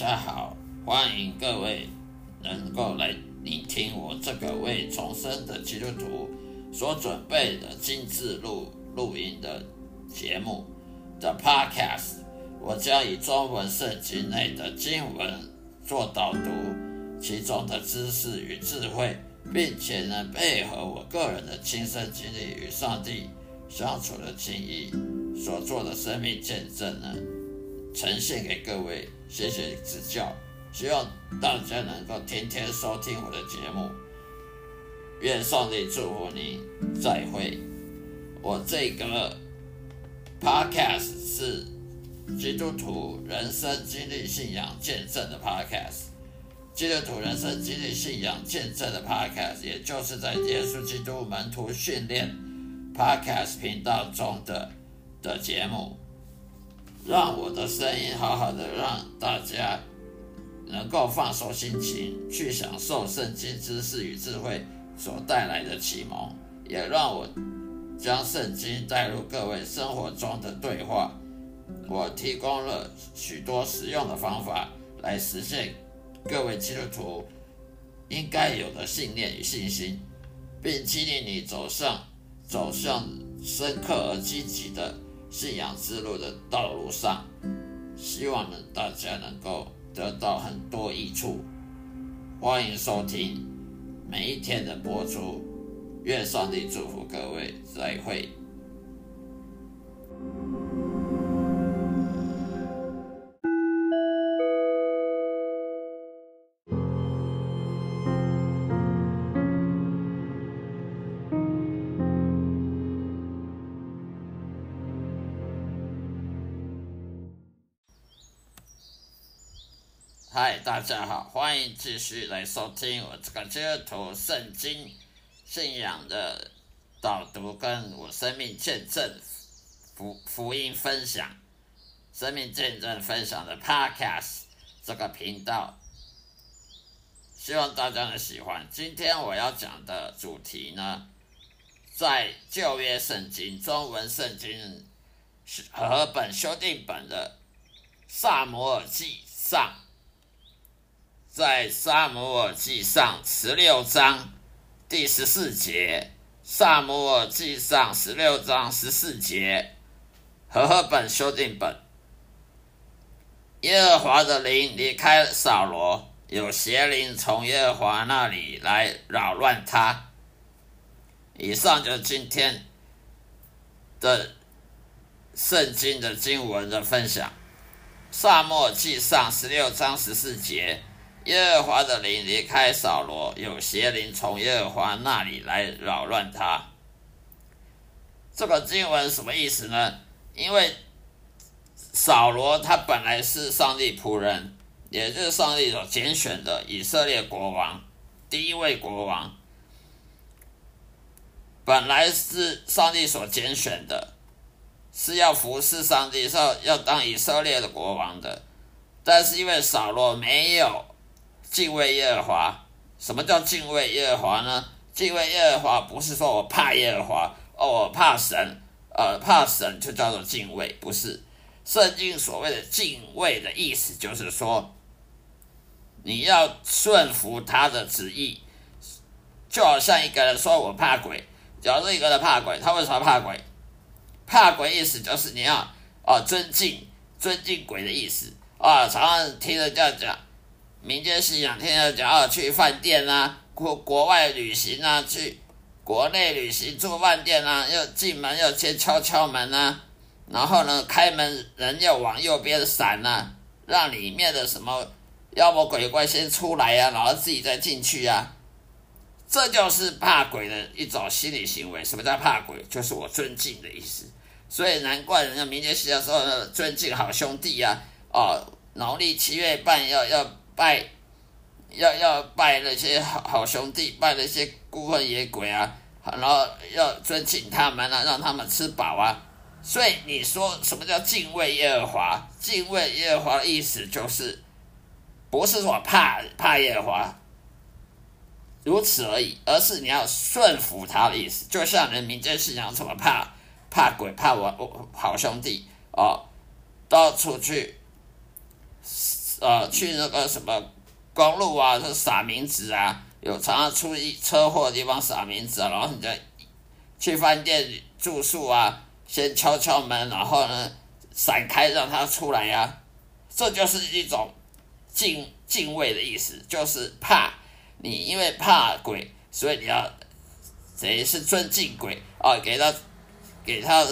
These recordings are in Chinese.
大家好，欢迎各位能够来聆听我这个为重生的基督徒所准备的精致录录音的节目的 Podcast。我将以中文圣经内的经文做导读，其中的知识与智慧，并且呢配合我个人的亲身经历与上帝相处的经历所做的生命见证呢，呈现给各位。谢谢指教，希望大家能够天天收听我的节目。愿上帝祝福你，再会。我这个 podcast 是基督徒人生经历信仰见证的 podcast，基督徒人生经历信仰见证的 podcast，也就是在耶稣基督门徒训练 podcast 频道中的的节目。让我的声音好好的，让大家能够放松心情，去享受圣经知识与智慧所带来的启蒙，也让我将圣经带入各位生活中的对话。我提供了许多实用的方法来实现各位基督徒应该有的信念与信心，并激励你走上走向深刻而积极的。信仰之路的道路上，希望呢大家能够得到很多益处。欢迎收听每一天的播出，愿上帝祝福各位，再会。大家好，欢迎继续来收听我这个基督徒圣经信仰的导读，跟我生命见证福福音分享，生命见证分享的 Podcast 这个频道，希望大家能喜欢。今天我要讲的主题呢，在旧约圣经中文圣经和本修订本的萨摩尔记上。在萨姆尔记上十六章第十四节，萨姆尔记上十六章十四节，和合本修订本。耶和华的灵离开扫罗，有邪灵从耶和华那里来扰乱他。以上就是今天的圣经的经文的分享。萨姆尔记上十六章十四节。耶和华的灵离开扫罗，有邪灵从耶和华那里来扰乱他。这个经文什么意思呢？因为扫罗他本来是上帝仆人，也就是上帝所拣选的以色列国王，第一位国王，本来是上帝所拣选的，是要服侍上帝，是要要当以色列的国王的。但是因为扫罗没有。敬畏耶和华，什么叫敬畏耶和华呢？敬畏耶和华不是说我怕耶和华哦，我怕神，呃，怕神就叫做敬畏，不是。圣经所谓的敬畏的意思，就是说你要顺服他的旨意，就好像一个人说我怕鬼，假如一个人怕鬼，他为什么怕鬼？怕鬼意思就是你要啊尊敬尊敬鬼的意思啊，常常听人家讲。民间信仰，天天讲要去饭店啊，国国外旅行啊，去国内旅行住饭店啊，要进门要先敲敲门啊，然后呢，开门人要往右边闪啊，让里面的什么妖魔鬼怪先出来呀，然后自己再进去呀，这就是怕鬼的一种心理行为。什么叫怕鬼？就是我尊敬的意思。所以难怪人家民间信仰说尊敬好兄弟呀，哦，农历七月半要要。拜要要拜那些好好兄弟，拜那些孤魂野鬼啊，然后要尊敬他们啊，让他们吃饱啊。所以你说什么叫敬畏耶和华？敬畏耶和华的意思就是，不是说怕怕耶和华，如此而已，而是你要顺服他的意思。就像人民间信仰怎么怕怕鬼，怕我好兄弟哦，到处去。呃去那个什么公路啊，是撒冥纸啊，有常常出一车祸的地方撒冥纸啊，然后你再去饭店住宿啊，先敲敲门，然后呢闪开让他出来呀，这就是一种敬敬畏的意思，就是怕你因为怕鬼，所以你要等于是尊敬鬼啊，给他给他的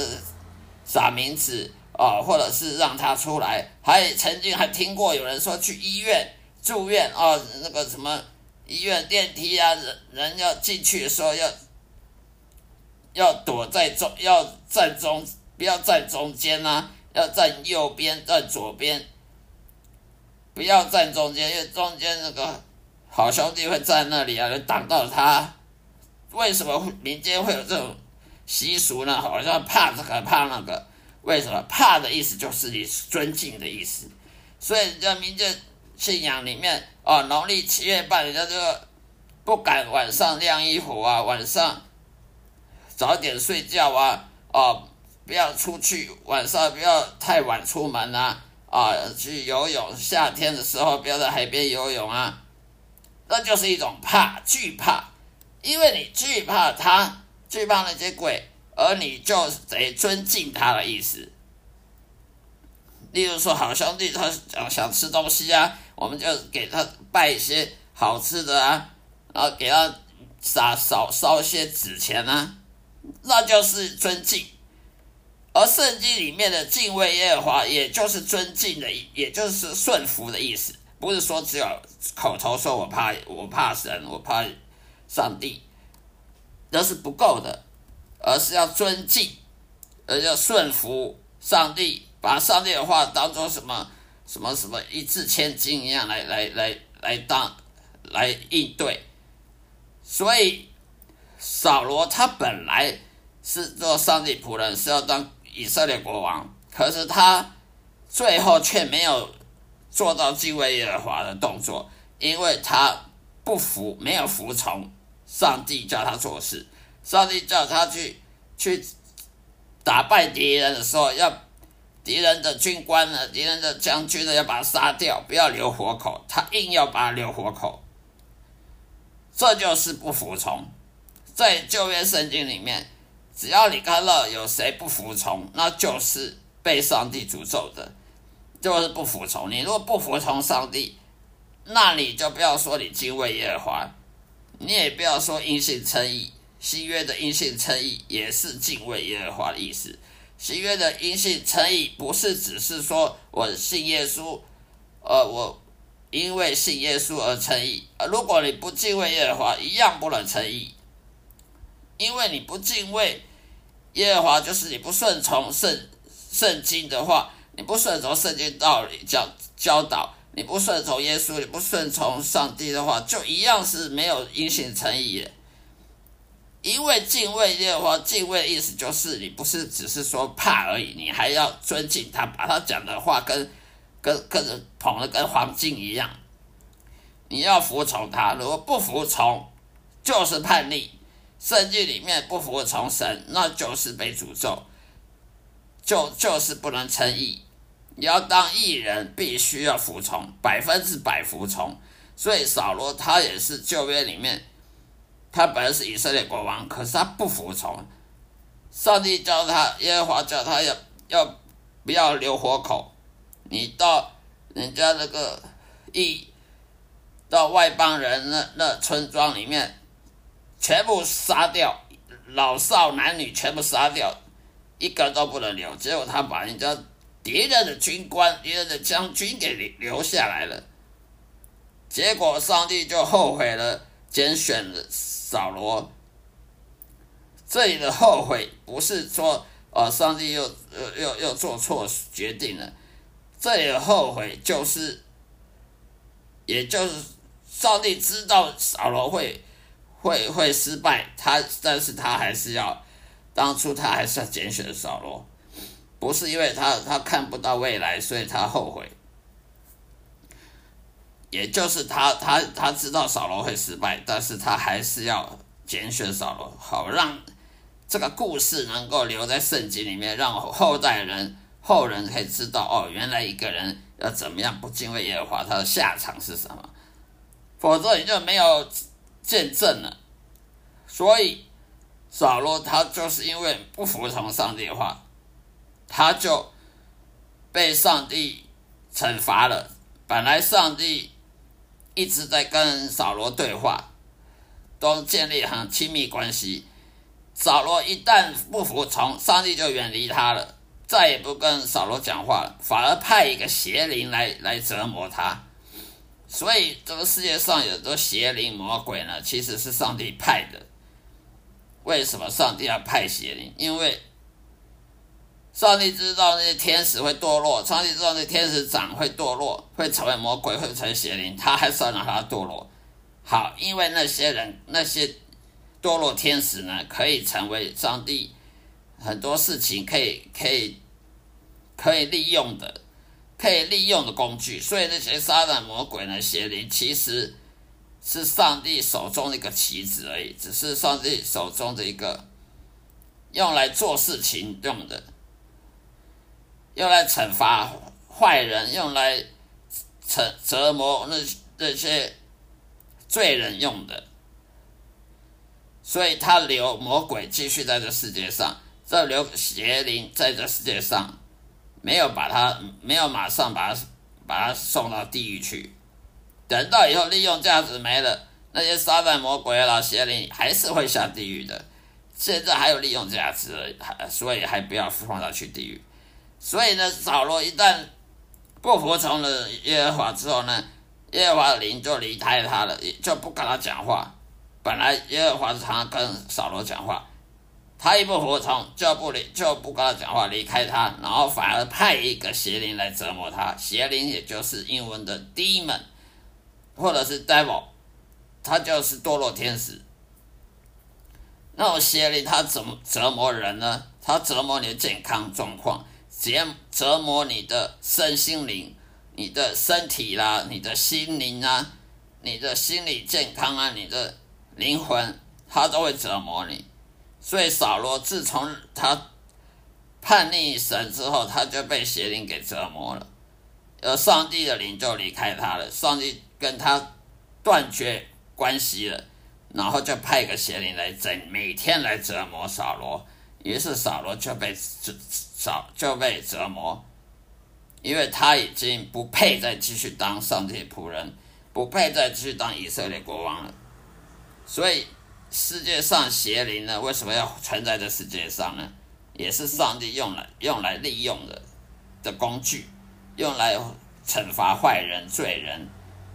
撒冥纸。啊，或者是让他出来，还曾经还听过有人说去医院住院啊，那个什么医院电梯啊，人人要进去的时候要要躲在中，要站中，不要站中间呐，要站右边，站左边，不要站中间，因为中间那个好兄弟会在那里啊，就挡到他。为什么民间会有这种习俗呢？好像怕这个怕那个。为什么？怕的意思就是你尊敬的意思，所以在民间信仰里面，哦，农历七月半，人家就不敢晚上晾衣服啊，晚上早点睡觉啊，哦，不要出去，晚上不要太晚出门啊，啊，去游泳，夏天的时候不要在海边游泳啊，那就是一种怕，惧怕，因为你惧怕他，惧怕那些鬼。而你就得尊敬他的意思。例如说，好兄弟他想想吃东西啊，我们就给他拜一些好吃的啊，然后给他撒少烧一些纸钱啊，那就是尊敬。而圣经里面的敬畏耶和华，也就是尊敬的，也就是顺服的意思，不是说只有口头说我怕我怕神，我怕上帝，那是不够的。而是要尊敬，而要顺服上帝，把上帝的话当做什么什么什么一字千金一样来来来来当来应对。所以扫罗他本来是做上帝仆人，是要当以色列国王，可是他最后却没有做到敬畏耶和华的动作，因为他不服，没有服从上帝叫他做事。上帝叫他去去打败敌人的时候，要敌人的军官呢，敌人的将军呢，要把他杀掉，不要留活口。他硬要把他留活口，这就是不服从。在旧约圣经里面，只要你看到有谁不服从，那就是被上帝诅咒的，就是不服从。你如果不服从上帝，那你就不要说你敬畏耶和华，你也不要说因信称义。新约的因信称义也是敬畏耶和华的意思。新约的因信称义不是只是说我信耶稣，呃，我因为信耶稣而称义。如果你不敬畏耶和华，一样不能称义。因为你不敬畏耶和华，就是你不顺从圣圣经的话，你不顺从圣经道理教教导，你不顺从耶稣，你不顺从上帝的话，就一样是没有因信称义的。因为敬畏耶和华，敬畏的意思就是你不是只是说怕而已，你还要尊敬他，把他讲的话跟跟跟捧的跟黄金一样。你要服从他，如果不服从，就是叛逆。圣经里面不服从神，那就是被诅咒，就就是不能称义。你要当义人，必须要服从，百分之百服从。所以扫罗他也是旧约里面。他本来是以色列国王，可是他不服从，上帝叫他耶和华叫他要要不要留活口，你到人家那个一到外邦人那那村庄里面，全部杀掉，老少男女全部杀掉，一个都不能留。结果他把人家敌人的军官、敌人的将军给留留下来了，结果上帝就后悔了，拣选了。扫罗，这里的后悔不是说，呃，上帝又又又又做错决定了。这里的后悔就是，也就是上帝知道扫罗会会会失败，他但是他还是要当初他还是要拣选扫罗，不是因为他他看不到未来，所以他后悔。也就是他，他他知道扫罗会失败，但是他还是要拣选扫罗，好让这个故事能够留在圣经里面，让后代人后人可以知道哦，原来一个人要怎么样不敬畏耶和华，他的下场是什么？否则你就没有见证了。所以扫罗他就是因为不服从上帝的话，他就被上帝惩罚了。本来上帝一直在跟扫罗对话，都建立很亲密关系。扫罗一旦不服从，上帝就远离他了。再也不跟扫罗讲话了，反而派一个邪灵来来折磨他。所以这个世界上有的邪灵魔鬼呢，其实是上帝派的。为什么上帝要派邪灵？因为上帝知道那些天使会堕落，上帝知道那天使长会堕落，会成为魔鬼，会成为邪灵，他还是要让他堕落。好，因为那些人那些堕落天使呢，可以成为上帝。很多事情可以可以可以利用的，可以利用的工具。所以那些撒旦魔鬼呢，邪灵其实是上帝手中的一个棋子而已，只是上帝手中的一个用来做事情用的，用来惩罚坏人，用来惩折磨那那些罪人用的。所以他留魔鬼继续在这世界上。这留邪灵在这世界上，没有把他，没有马上把他把他送到地狱去。等到以后利用价值没了，那些撒旦魔鬼啊、邪灵还是会下地狱的。现在还有利用价值，还所以还不要放他去地狱。所以呢，扫罗一旦不服从了耶和华之后呢，耶和华的灵就离开他了，就不跟他讲话。本来耶和华常常跟扫罗讲话。他一不服从，就不理，就不跟他讲话，离开他，然后反而派一个邪灵来折磨他。邪灵也就是英文的 demon，或者是 devil，他就是堕落天使。那种邪灵他怎么折磨人呢？他折磨你的健康状况，折折磨你的身心灵，你的身体啦，你的心灵啊，你的心理健康啊，你的灵魂，他都会折磨你。所以扫罗自从他叛逆神之后，他就被邪灵给折磨了，而上帝的灵就离开他了，上帝跟他断绝关系了，然后就派个邪灵来整，每天来折磨扫罗，于是扫罗就被扫就被折磨，因为他已经不配再继续当上帝仆人，不配再继续当以色列国王了，所以。世界上邪灵呢？为什么要存在这世界上呢？也是上帝用来用来利用的的工具，用来惩罚坏人、罪人，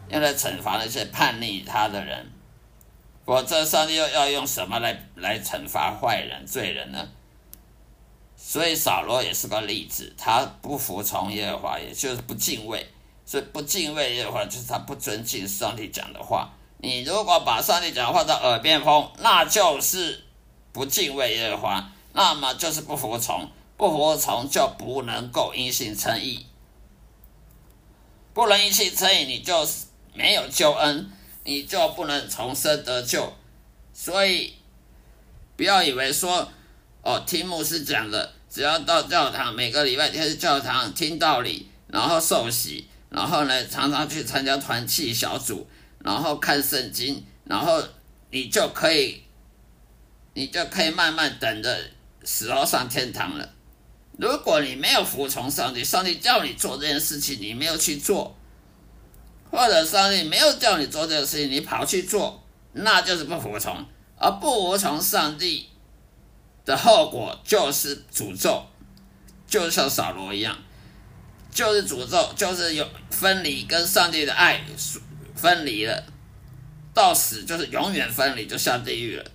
用来惩罚那些叛逆他的人。否则，上帝又要用什么来来惩罚坏人、罪人呢？所以扫罗也是个例子，他不服从耶和华，也就是不敬畏。所以不敬畏耶和华，就是他不尊敬上帝讲的话。你如果把上帝讲话在耳边风，那就是不敬畏耶和华，那么就是不服从，不服从就不能够因信称义，不能因信称义，你就没有救恩，你就不能重生得救。所以不要以为说哦，听牧师讲的，只要到教堂，每个礼拜天教堂听道理，然后受洗，然后呢，常常去参加团契小组。然后看圣经，然后你就可以，你就可以慢慢等着死后上天堂了。如果你没有服从上帝，上帝叫你做这件事情，你没有去做，或者上帝没有叫你做这件事情，你跑去做，那就是不服从。而不服从上帝的后果就是诅咒，就像扫罗一样，就是诅咒，就是有分离跟上帝的爱。分离了，到死就是永远分离，就下地狱了。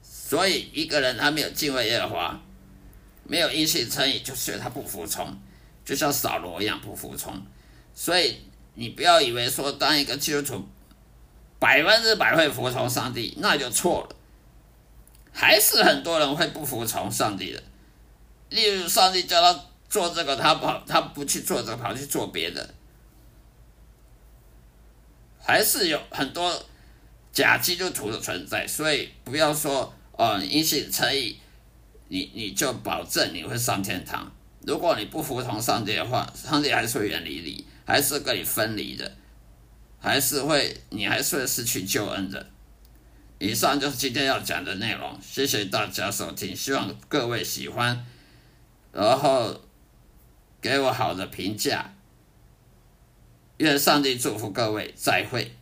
所以一个人他没有敬畏耶和华，没有因信称义，就是他不服从，就像扫罗一样不服从。所以你不要以为说当一个基督徒百分之百会服从上帝，那就错了。还是很多人会不服从上帝的。例如上帝叫他做这个，他跑他不去做这个，跑去做别的。还是有很多假基督徒的存在，所以不要说哦，因信称义，你你就保证你会上天堂，如果你不服从上帝的话，上帝还是会远离你，还是跟你分离的，还是会你还是会失去救恩的。以上就是今天要讲的内容，谢谢大家收听，希望各位喜欢，然后给我好的评价。愿上帝祝福各位，再会。